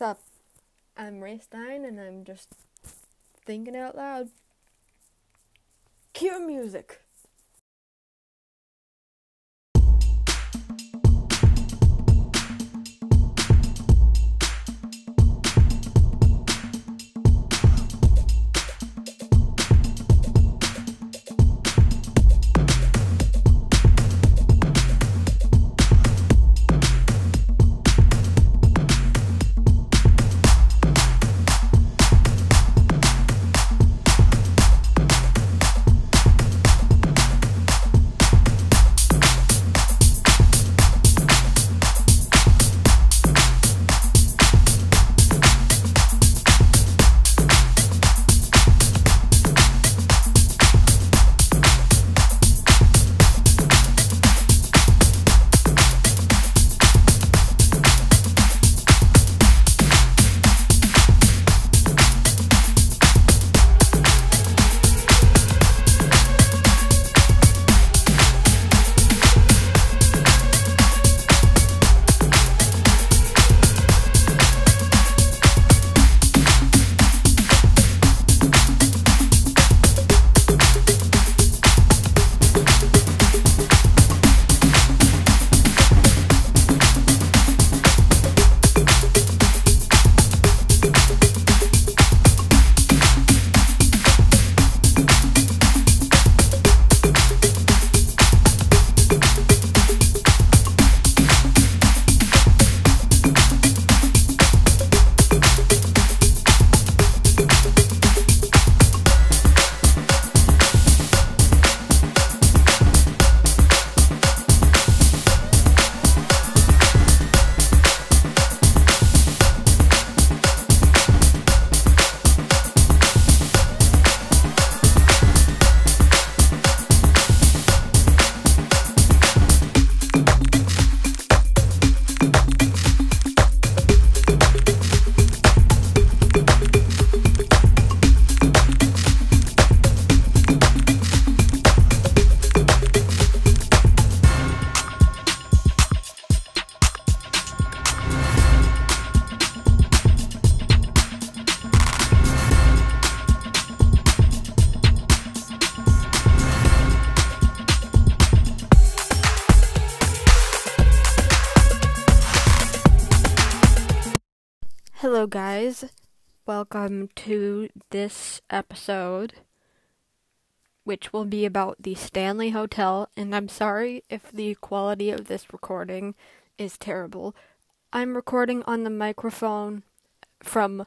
What's up? I'm Ray Stein and I'm just thinking out loud. Cue music. Hello, guys. Welcome to this episode, which will be about the Stanley Hotel. And I'm sorry if the quality of this recording is terrible. I'm recording on the microphone from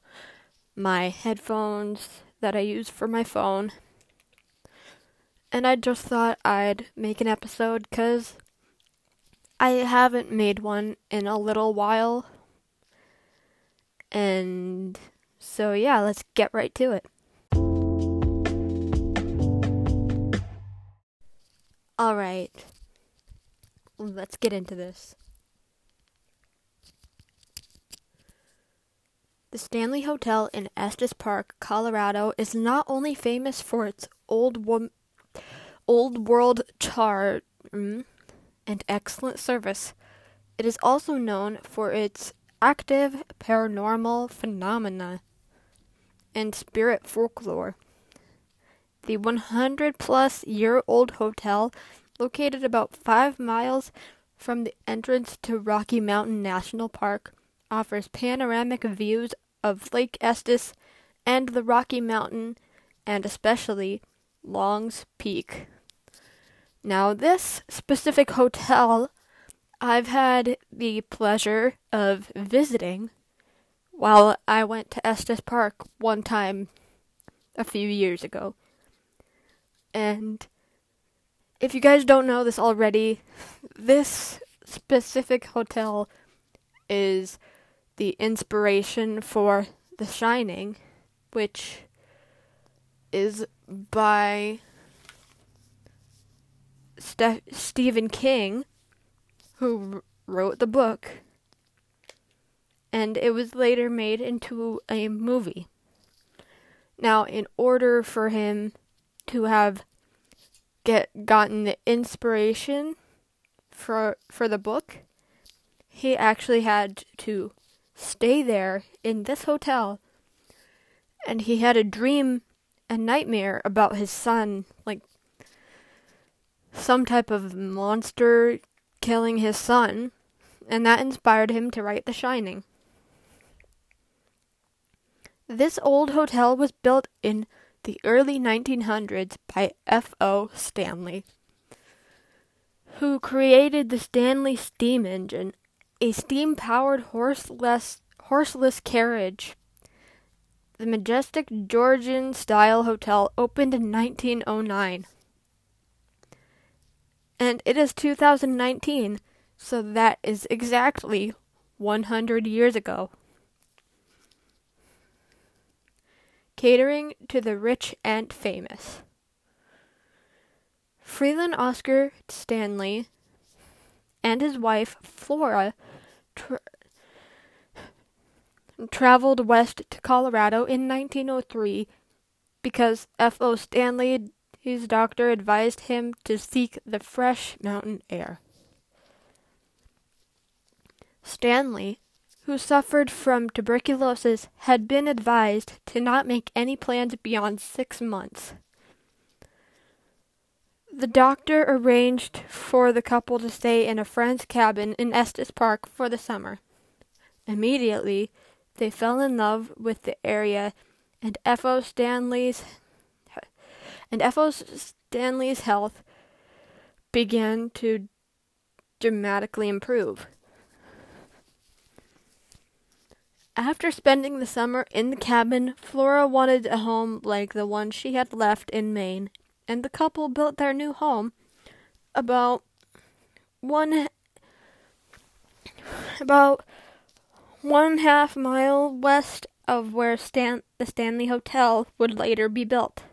my headphones that I use for my phone. And I just thought I'd make an episode because I haven't made one in a little while. And so, yeah, let's get right to it. Alright, let's get into this. The Stanley Hotel in Estes Park, Colorado is not only famous for its old, old world charm and excellent service, it is also known for its active paranormal phenomena and spirit folklore. The 100 plus year old hotel, located about five miles from the entrance to Rocky Mountain National Park, offers panoramic views of Lake Estes and the Rocky Mountain, and especially Long's Peak. Now, this specific hotel I've had the pleasure of visiting while I went to Estes Park one time a few years ago. And if you guys don't know this already, this specific hotel is the inspiration for The Shining, which is by Ste- Stephen King who wrote the book, and it was later made into a movie. Now, in order for him to have get gotten the inspiration for for the book, he actually had to stay there in this hotel. And he had a dream, a nightmare about his son, like some type of monster killing his son, and that inspired him to write The Shining. This old hotel was built in the early 1900s by F.O. Stanley, who created the Stanley steam engine, a steam powered horseless, horseless carriage. The majestic Georgian style hotel opened in 1909. And it is 2019, so that is exactly 100 years ago. Catering to the rich and famous. Freelan Oscar Stanley and his wife Flora tra- traveled west to Colorado in 1903 because F.O. Stanley, his doctor, advised him to seek the fresh mountain air. Stanley who suffered from tuberculosis, had been advised to not make any plans beyond six months. The doctor arranged for the couple to stay in a friend's cabin in Estes Park for the summer. Immediately, they fell in love with the area, and F.O. Stanley's and F.O. Stanley's health began to dramatically improve. After spending the summer in the cabin, Flora wanted a home like the one she had left in Maine, and the couple built their new home about one about one half mile west of where Stan- the Stanley Hotel would later be built.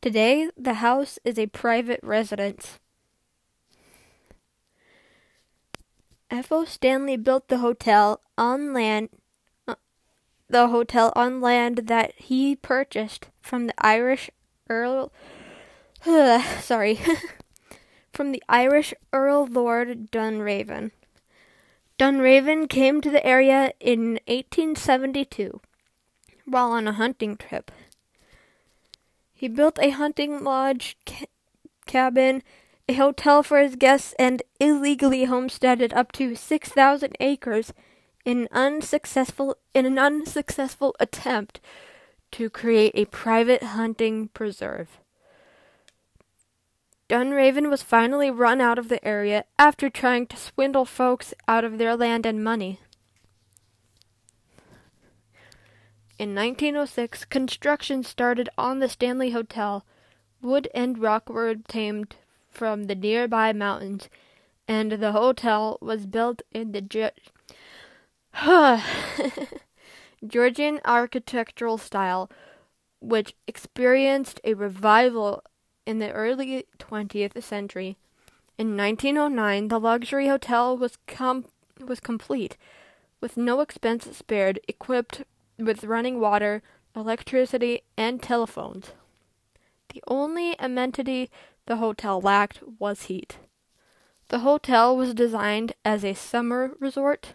Today, the house is a private residence. F.O. Stanley built the hotel on land uh, the hotel on land that he purchased from the Irish Earl uh, sorry from the Irish Earl Lord Dunraven. Dunraven came to the area in 1872 while on a hunting trip. He built a hunting lodge ca- cabin a hotel for his guests, and illegally homesteaded up to 6,000 acres in, unsuccessful, in an unsuccessful attempt to create a private hunting preserve. Dunraven was finally run out of the area after trying to swindle folks out of their land and money. In 1906, construction started on the Stanley Hotel. Wood and rock were obtained from the nearby mountains, and the hotel was built in the Ge- Georgian architectural style, which experienced a revival in the early 20th century. In 1909, the luxury hotel was com- was complete, with no expense spared, equipped with running water, electricity, and telephones. The only amenity the hotel lacked was heat. The hotel was designed as a summer resort.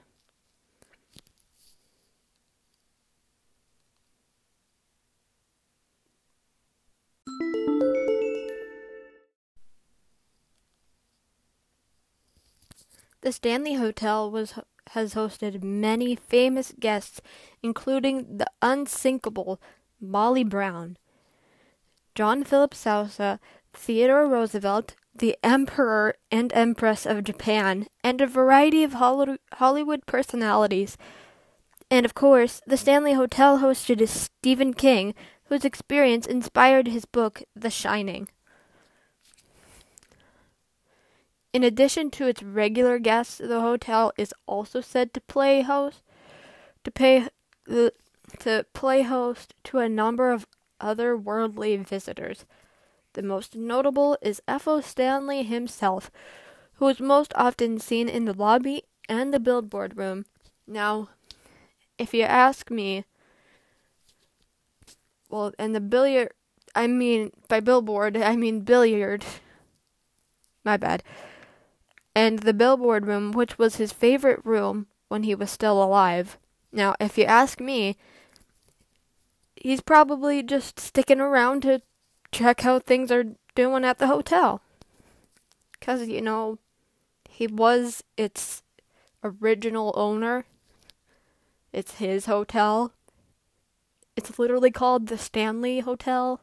The Stanley Hotel was has hosted many famous guests, including the unsinkable Molly Brown, John Philip Sousa, Theodore Roosevelt, the Emperor and Empress of Japan, and a variety of Hollywood personalities. And of course, the Stanley Hotel hosted Stephen King, whose experience inspired his book, The Shining. In addition to its regular guests, the hotel is also said to play host to pay uh, to play host to a number of otherworldly visitors. The most notable is F.O. Stanley himself, who is most often seen in the lobby and the billboard room. Now, if you ask me, well, and the billiard, I mean, by billboard, I mean billiard. My bad. And the billboard room, which was his favorite room, when he was still alive. Now, if you ask me, he's probably just sticking around to check how things are doing at the hotel. Because, you know, he was its original owner. It's his hotel. It's literally called the Stanley Hotel.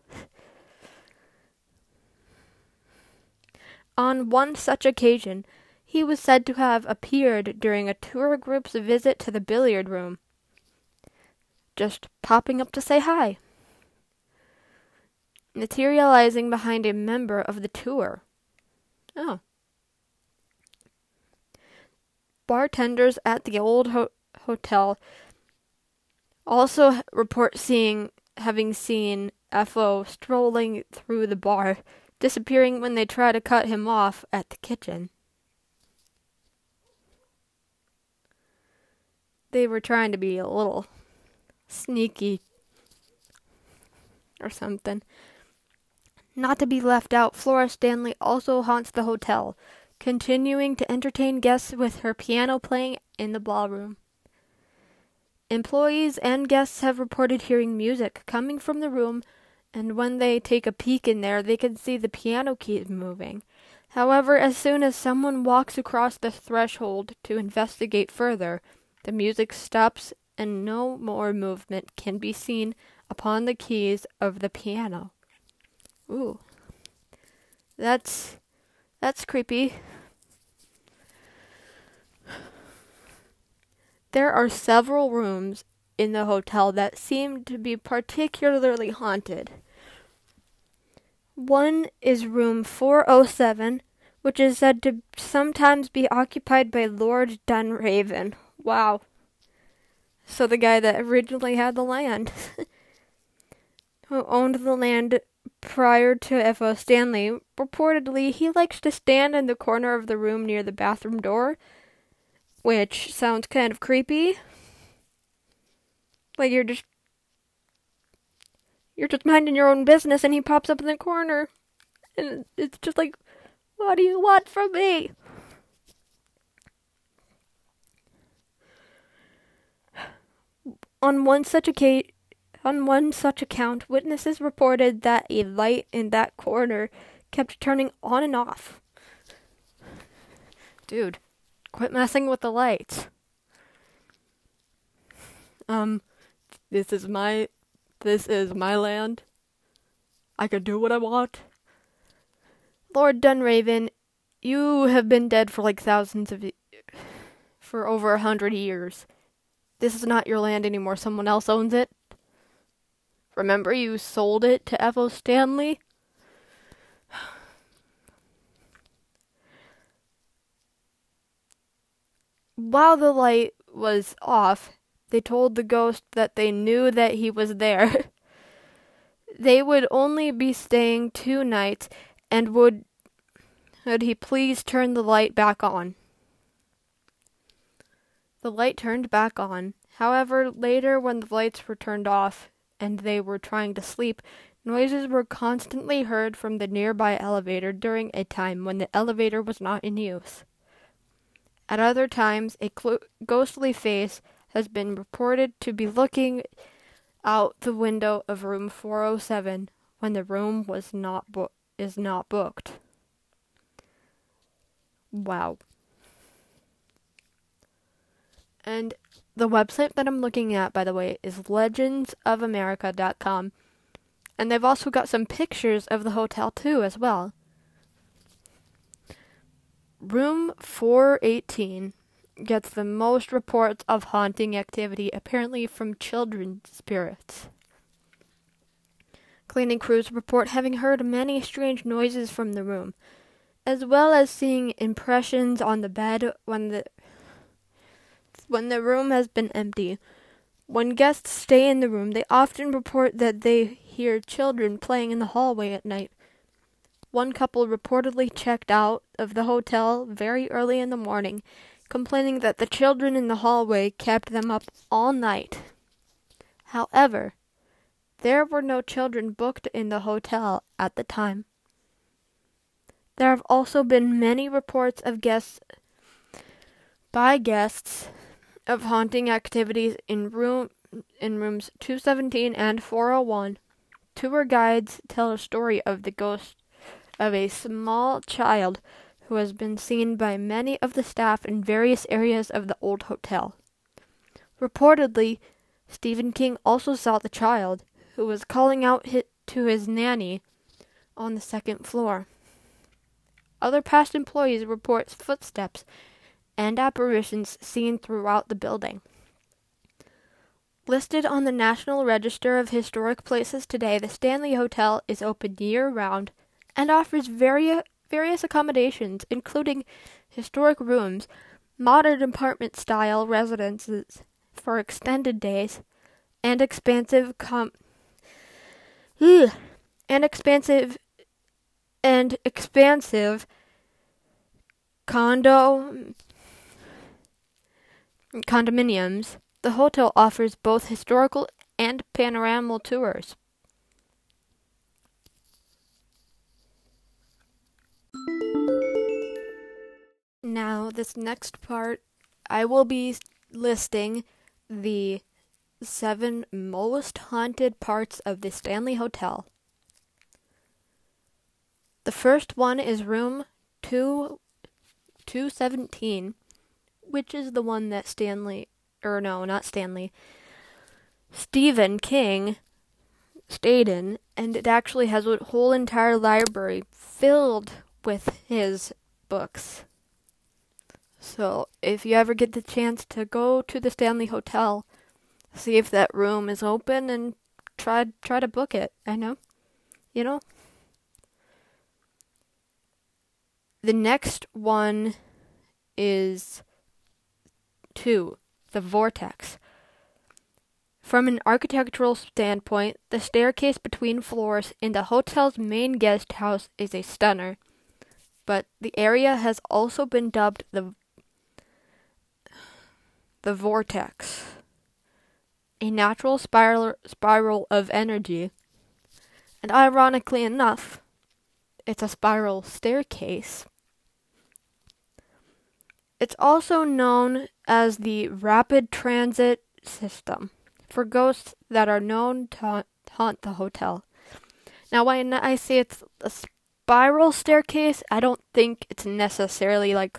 On one such occasion, he was said to have appeared during a tour group's visit to the billiard room, just popping up to say hi, materializing behind a member of the tour. Oh. Bartenders at the old ho- hotel also report seeing having seen FO strolling through the bar, disappearing when they try to cut him off at the kitchen. They were trying to be a little sneaky or something. Not to be left out, Flora Stanley also haunts the hotel, continuing to entertain guests with her piano playing in the ballroom. Employees and guests have reported hearing music coming from the room, and when they take a peek in there, they can see the piano keys moving. However, as soon as someone walks across the threshold to investigate further, the music stops and no more movement can be seen upon the keys of the piano. Ooh. That's that's creepy. There are several rooms in the hotel that seem to be particularly haunted. One is room 407, which is said to sometimes be occupied by Lord Dunraven. Wow. So the guy that originally had the land, who owned the land prior to F.O. Stanley, reportedly he likes to stand in the corner of the room near the bathroom door which sounds kind of creepy. Like you're just you're just minding your own business and he pops up in the corner and it's just like what do you want from me? On one such occasion on one such account, witnesses reported that a light in that corner kept turning on and off. Dude, Quit messing with the lights. Um, this is my, this is my land. I can do what I want. Lord Dunraven, you have been dead for like thousands of, for over a hundred years. This is not your land anymore. Someone else owns it. Remember, you sold it to F.O. Stanley? While the light was off, they told the ghost that they knew that he was there. they would only be staying two nights and would would he please turn the light back on. The light turned back on. However, later when the lights were turned off and they were trying to sleep, noises were constantly heard from the nearby elevator during a time when the elevator was not in use. At other times, a clo- ghostly face has been reported to be looking out the window of room 407 when the room was not bo- is not booked. Wow. And the website that I'm looking at, by the way, is legendsofamerica.com. And they've also got some pictures of the hotel, too, as well. Room 418 gets the most reports of haunting activity, apparently from children's spirits. Cleaning crews report having heard many strange noises from the room, as well as seeing impressions on the bed when the when the room has been empty. When guests stay in the room, they often report that they hear children playing in the hallway at night, one couple reportedly checked out of the hotel very early in the morning, complaining that the children in the hallway kept them up all night. However, there were no children booked in the hotel at the time. There have also been many reports of guests by guests of haunting activities in room in rooms 217 and 401. Tour guides tell a story of the ghost of a small child who has been seen by many of the staff in various areas of the old hotel. Reportedly, Stephen King also saw the child, who was calling out to his nanny on the second floor. Other past employees report footsteps and apparitions seen throughout the building. Listed on the National Register of Historic Places today, the Stanley Hotel is open year round and offers vari- various accommodations, including historic rooms, modern apartment style residences for extended days, and expansive com- and expansive and expansive condo condominiums. The hotel offers both historical and panoramic tours. Now, this next part, I will be listing the seven most haunted parts of the Stanley Hotel. The first one is room 2 217, which is the one that Stanley or no, not Stanley. Stephen King stayed in, and it actually has a whole entire library filled with his books. So, if you ever get the chance to go to the Stanley Hotel, see if that room is open and try try to book it. I know. You know. The next one is 2 the vortex. From an architectural standpoint, the staircase between floors in the hotel's main guest house is a stunner, but the area has also been dubbed the the vortex, a natural spiral spiral of energy. And ironically enough, it's a spiral staircase. It's also known as the Rapid Transit System for ghosts that are known to haunt the hotel. Now, when I say it's a spiral staircase, I don't think it's necessarily like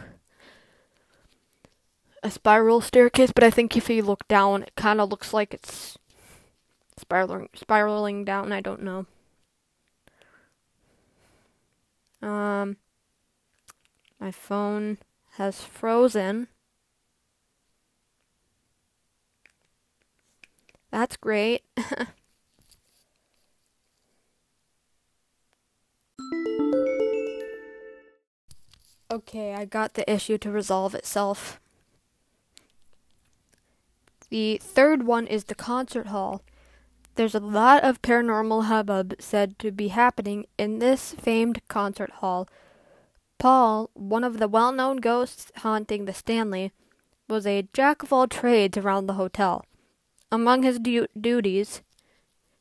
a spiral staircase, but I think if you look down, it kind of looks like it's spiraling spiraling down. I don't know. Um, my phone has frozen. That's great. okay, I got the issue to resolve itself. The third one is the concert hall. There's a lot of paranormal hubbub said to be happening in this famed concert hall Paul, one of the well known ghosts haunting the Stanley, was a jack of all trades around the hotel. Among his du- duties,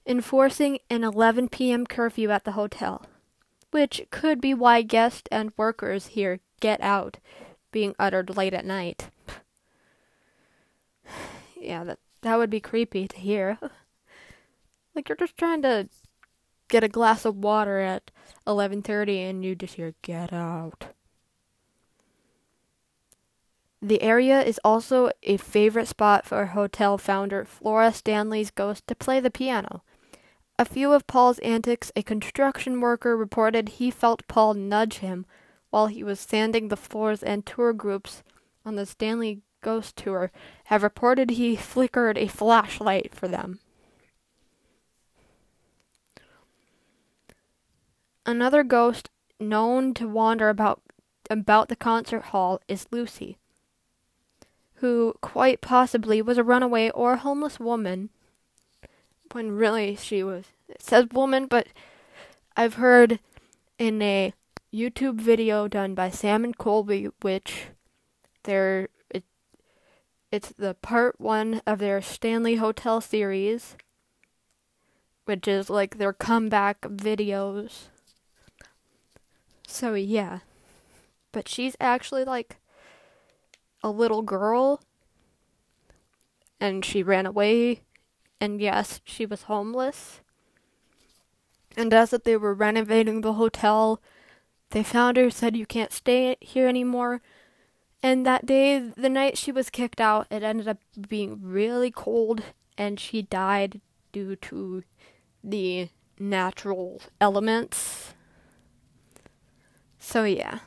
enforcing an 11 p.m. curfew at the hotel, which could be why guests and workers here get out, being uttered late at night. yeah, that that would be creepy to hear. like you're just trying to get a glass of water at 11:30 and you just hear get out. The area is also a favorite spot for hotel founder Flora Stanley's ghost to play the piano. A few of Paul's antics, a construction worker reported he felt Paul nudge him while he was sanding the floors, and tour groups on the Stanley Ghost Tour have reported he flickered a flashlight for them. Another ghost known to wander about about the concert hall is Lucy, who quite possibly was a runaway or a homeless woman, when really she was. It says woman, but I've heard in a YouTube video done by Sam and Colby, which they're it, it's the part one of their Stanley Hotel series, which is like their comeback videos. So yeah. But she's actually like a little girl and she ran away. And yes, she was homeless. And as they were renovating the hotel, they found her, said you can't stay here anymore. And that day, the night she was kicked out, it ended up being really cold, and she died due to the natural elements. So, yeah.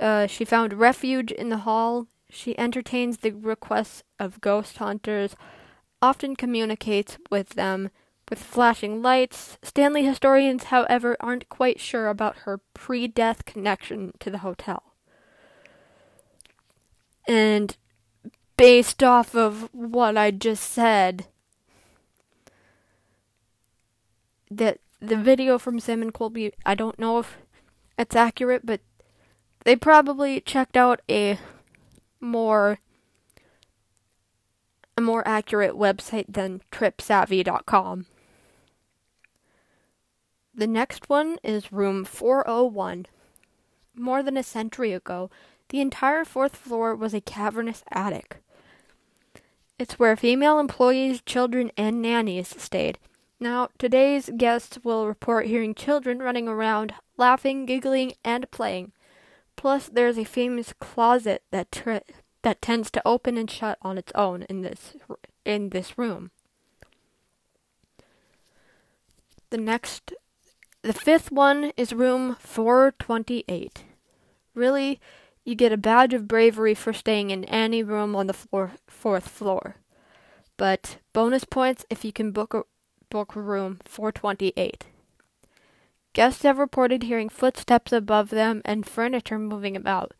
Uh, she found refuge in the hall. She entertains the requests of ghost hunters, often communicates with them with flashing lights. Stanley historians, however, aren't quite sure about her pre death connection to the hotel. And based off of what I just said, that the video from Sam and Colby, I don't know if it's accurate, but they probably checked out a more a more accurate website than tripsavvy.com. The next one is room 401. More than a century ago, the entire fourth floor was a cavernous attic. It's where female employees, children, and nannies stayed. Now, today's guests will report hearing children running around, laughing, giggling, and playing. Plus, there's a famous closet that that tends to open and shut on its own in this in this room. The next the fifth one is room 428. Really, you get a badge of bravery for staying in any room on the floor, fourth floor. But bonus points if you can book a, book room 428. Guests have reported hearing footsteps above them and furniture moving about,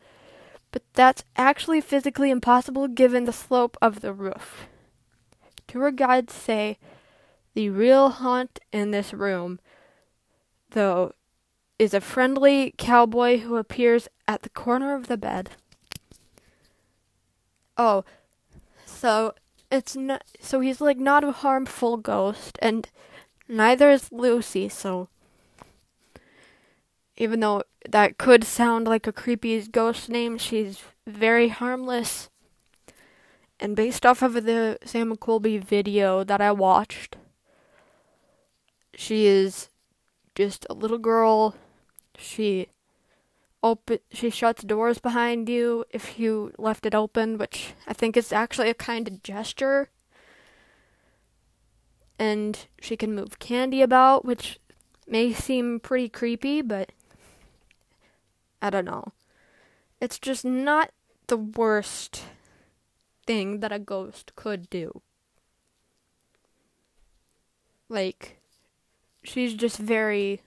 but that's actually physically impossible given the slope of the roof. Tour guides say the real haunt in this room, though, is a friendly cowboy who appears at the corner of the bed. Oh, so it's not so he's like not a harmful ghost and neither is Lucy, so even though that could sound like a creepy ghost name, she's very harmless. And based off of the Sam Colby video that I watched, she is just a little girl. She open she shuts doors behind you if you left it open, which I think is actually a kind of gesture. And she can move candy about, which may seem pretty creepy, but I don't know. It's just not the worst thing that a ghost could do. Like, she's just very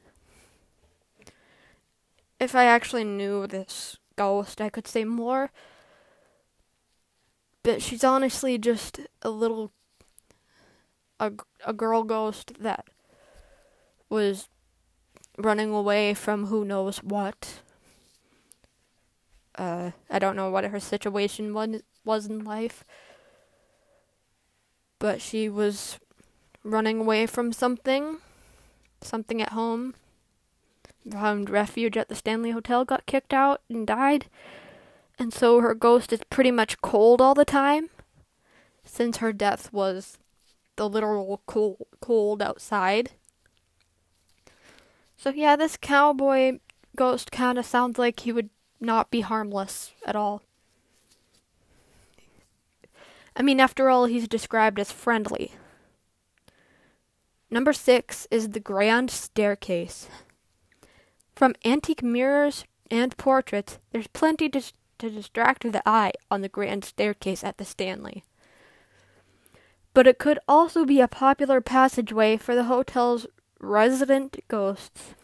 if I actually knew this ghost, I could say more. But she's honestly just a little a, a girl ghost that was running away from who knows what. Uh, I don't know what her situation was, in life, but she was running away from something, something at home, found refuge at the Stanley Hotel, got kicked out, and died. And so her ghost is pretty much cold all the time, since her death was the literal cold, cold outside. So yeah, this cowboy ghost kind of sounds like he would not be harmless at all. I mean, after all, he's described as friendly. Number six is the Grand Staircase. From antique mirrors and portraits, there's plenty to, to distract the eye on the grand staircase at the Stanley. But it could also be a popular passageway for the hotel's resident ghosts.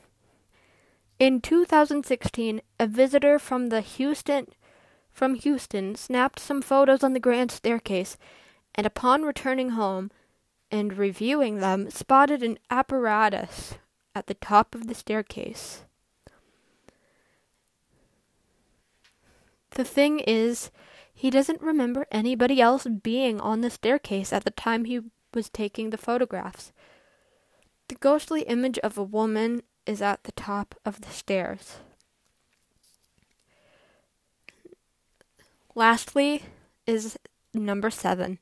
In 2016, a visitor from the Houston from Houston snapped some photos on the grand staircase and upon returning home and reviewing them spotted an apparatus at the top of the staircase. The thing is, he doesn't remember anybody else being on the staircase at the time he was taking the photographs. The ghostly image of a woman is at the top of the stairs. Lastly, is number seven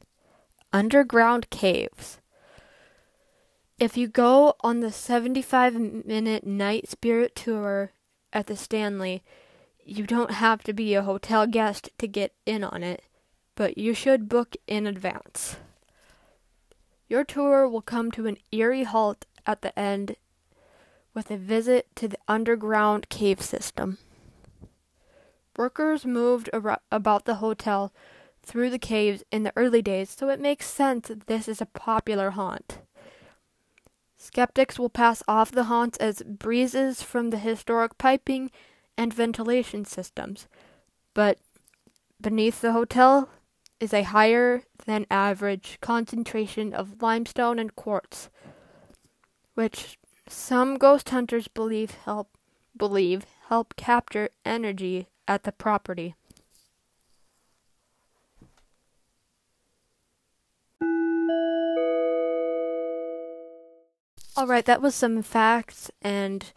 underground caves. If you go on the 75 minute night spirit tour at the Stanley, you don't have to be a hotel guest to get in on it, but you should book in advance. Your tour will come to an eerie halt at the end with a visit to the underground cave system. Workers moved ar- about the hotel through the caves in the early days, so it makes sense that this is a popular haunt. Skeptics will pass off the haunts as breezes from the historic piping and ventilation systems, but beneath the hotel is a higher than average concentration of limestone and quartz, which some ghost hunters believe help believe help capture energy at the property. Alright, that was some facts and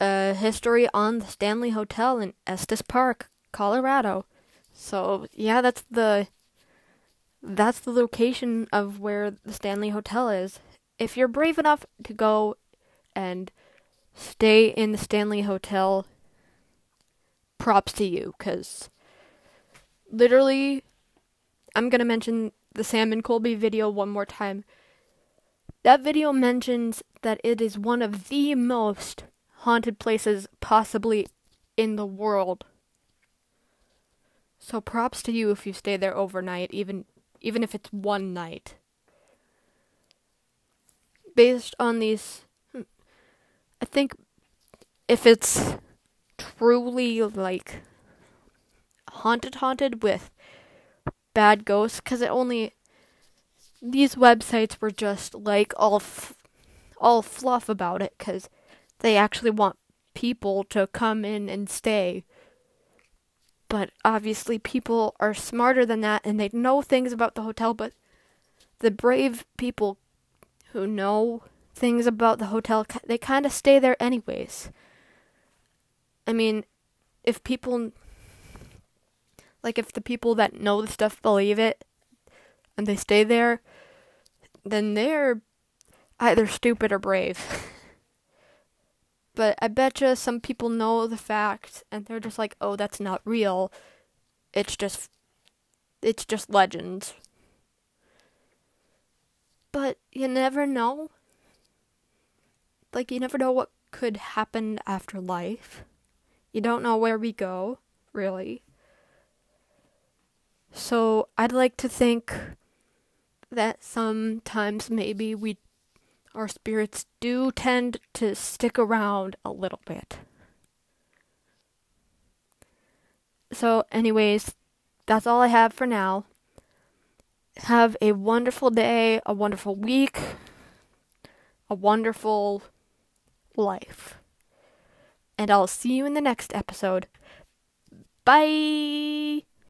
uh, history on the Stanley Hotel in Estes Park, Colorado. So yeah, that's the that's the location of where the Stanley Hotel is. If you're brave enough to go and stay in the Stanley Hotel, props to you, because literally, I'm gonna mention the Sam and Colby video one more time. That video mentions that it is one of the most haunted places possibly in the world. So props to you if you stay there overnight, even even if it's one night. Based on these I think if it's truly like haunted haunted with bad ghosts cuz it only these websites were just like all f- all fluff about it cuz they actually want people to come in and stay. But obviously, people are smarter than that and they know things about the hotel. But the brave people who know things about the hotel, they kind of stay there anyways. I mean, if people. Like, if the people that know the stuff believe it and they stay there, then they're either stupid or brave. But I betcha some people know the fact and they're just like, "Oh, that's not real. It's just it's just legends." But you never know. Like you never know what could happen after life. You don't know where we go, really. So, I'd like to think that sometimes maybe we our spirits do tend to stick around a little bit. So, anyways, that's all I have for now. Have a wonderful day, a wonderful week, a wonderful life. And I'll see you in the next episode. Bye!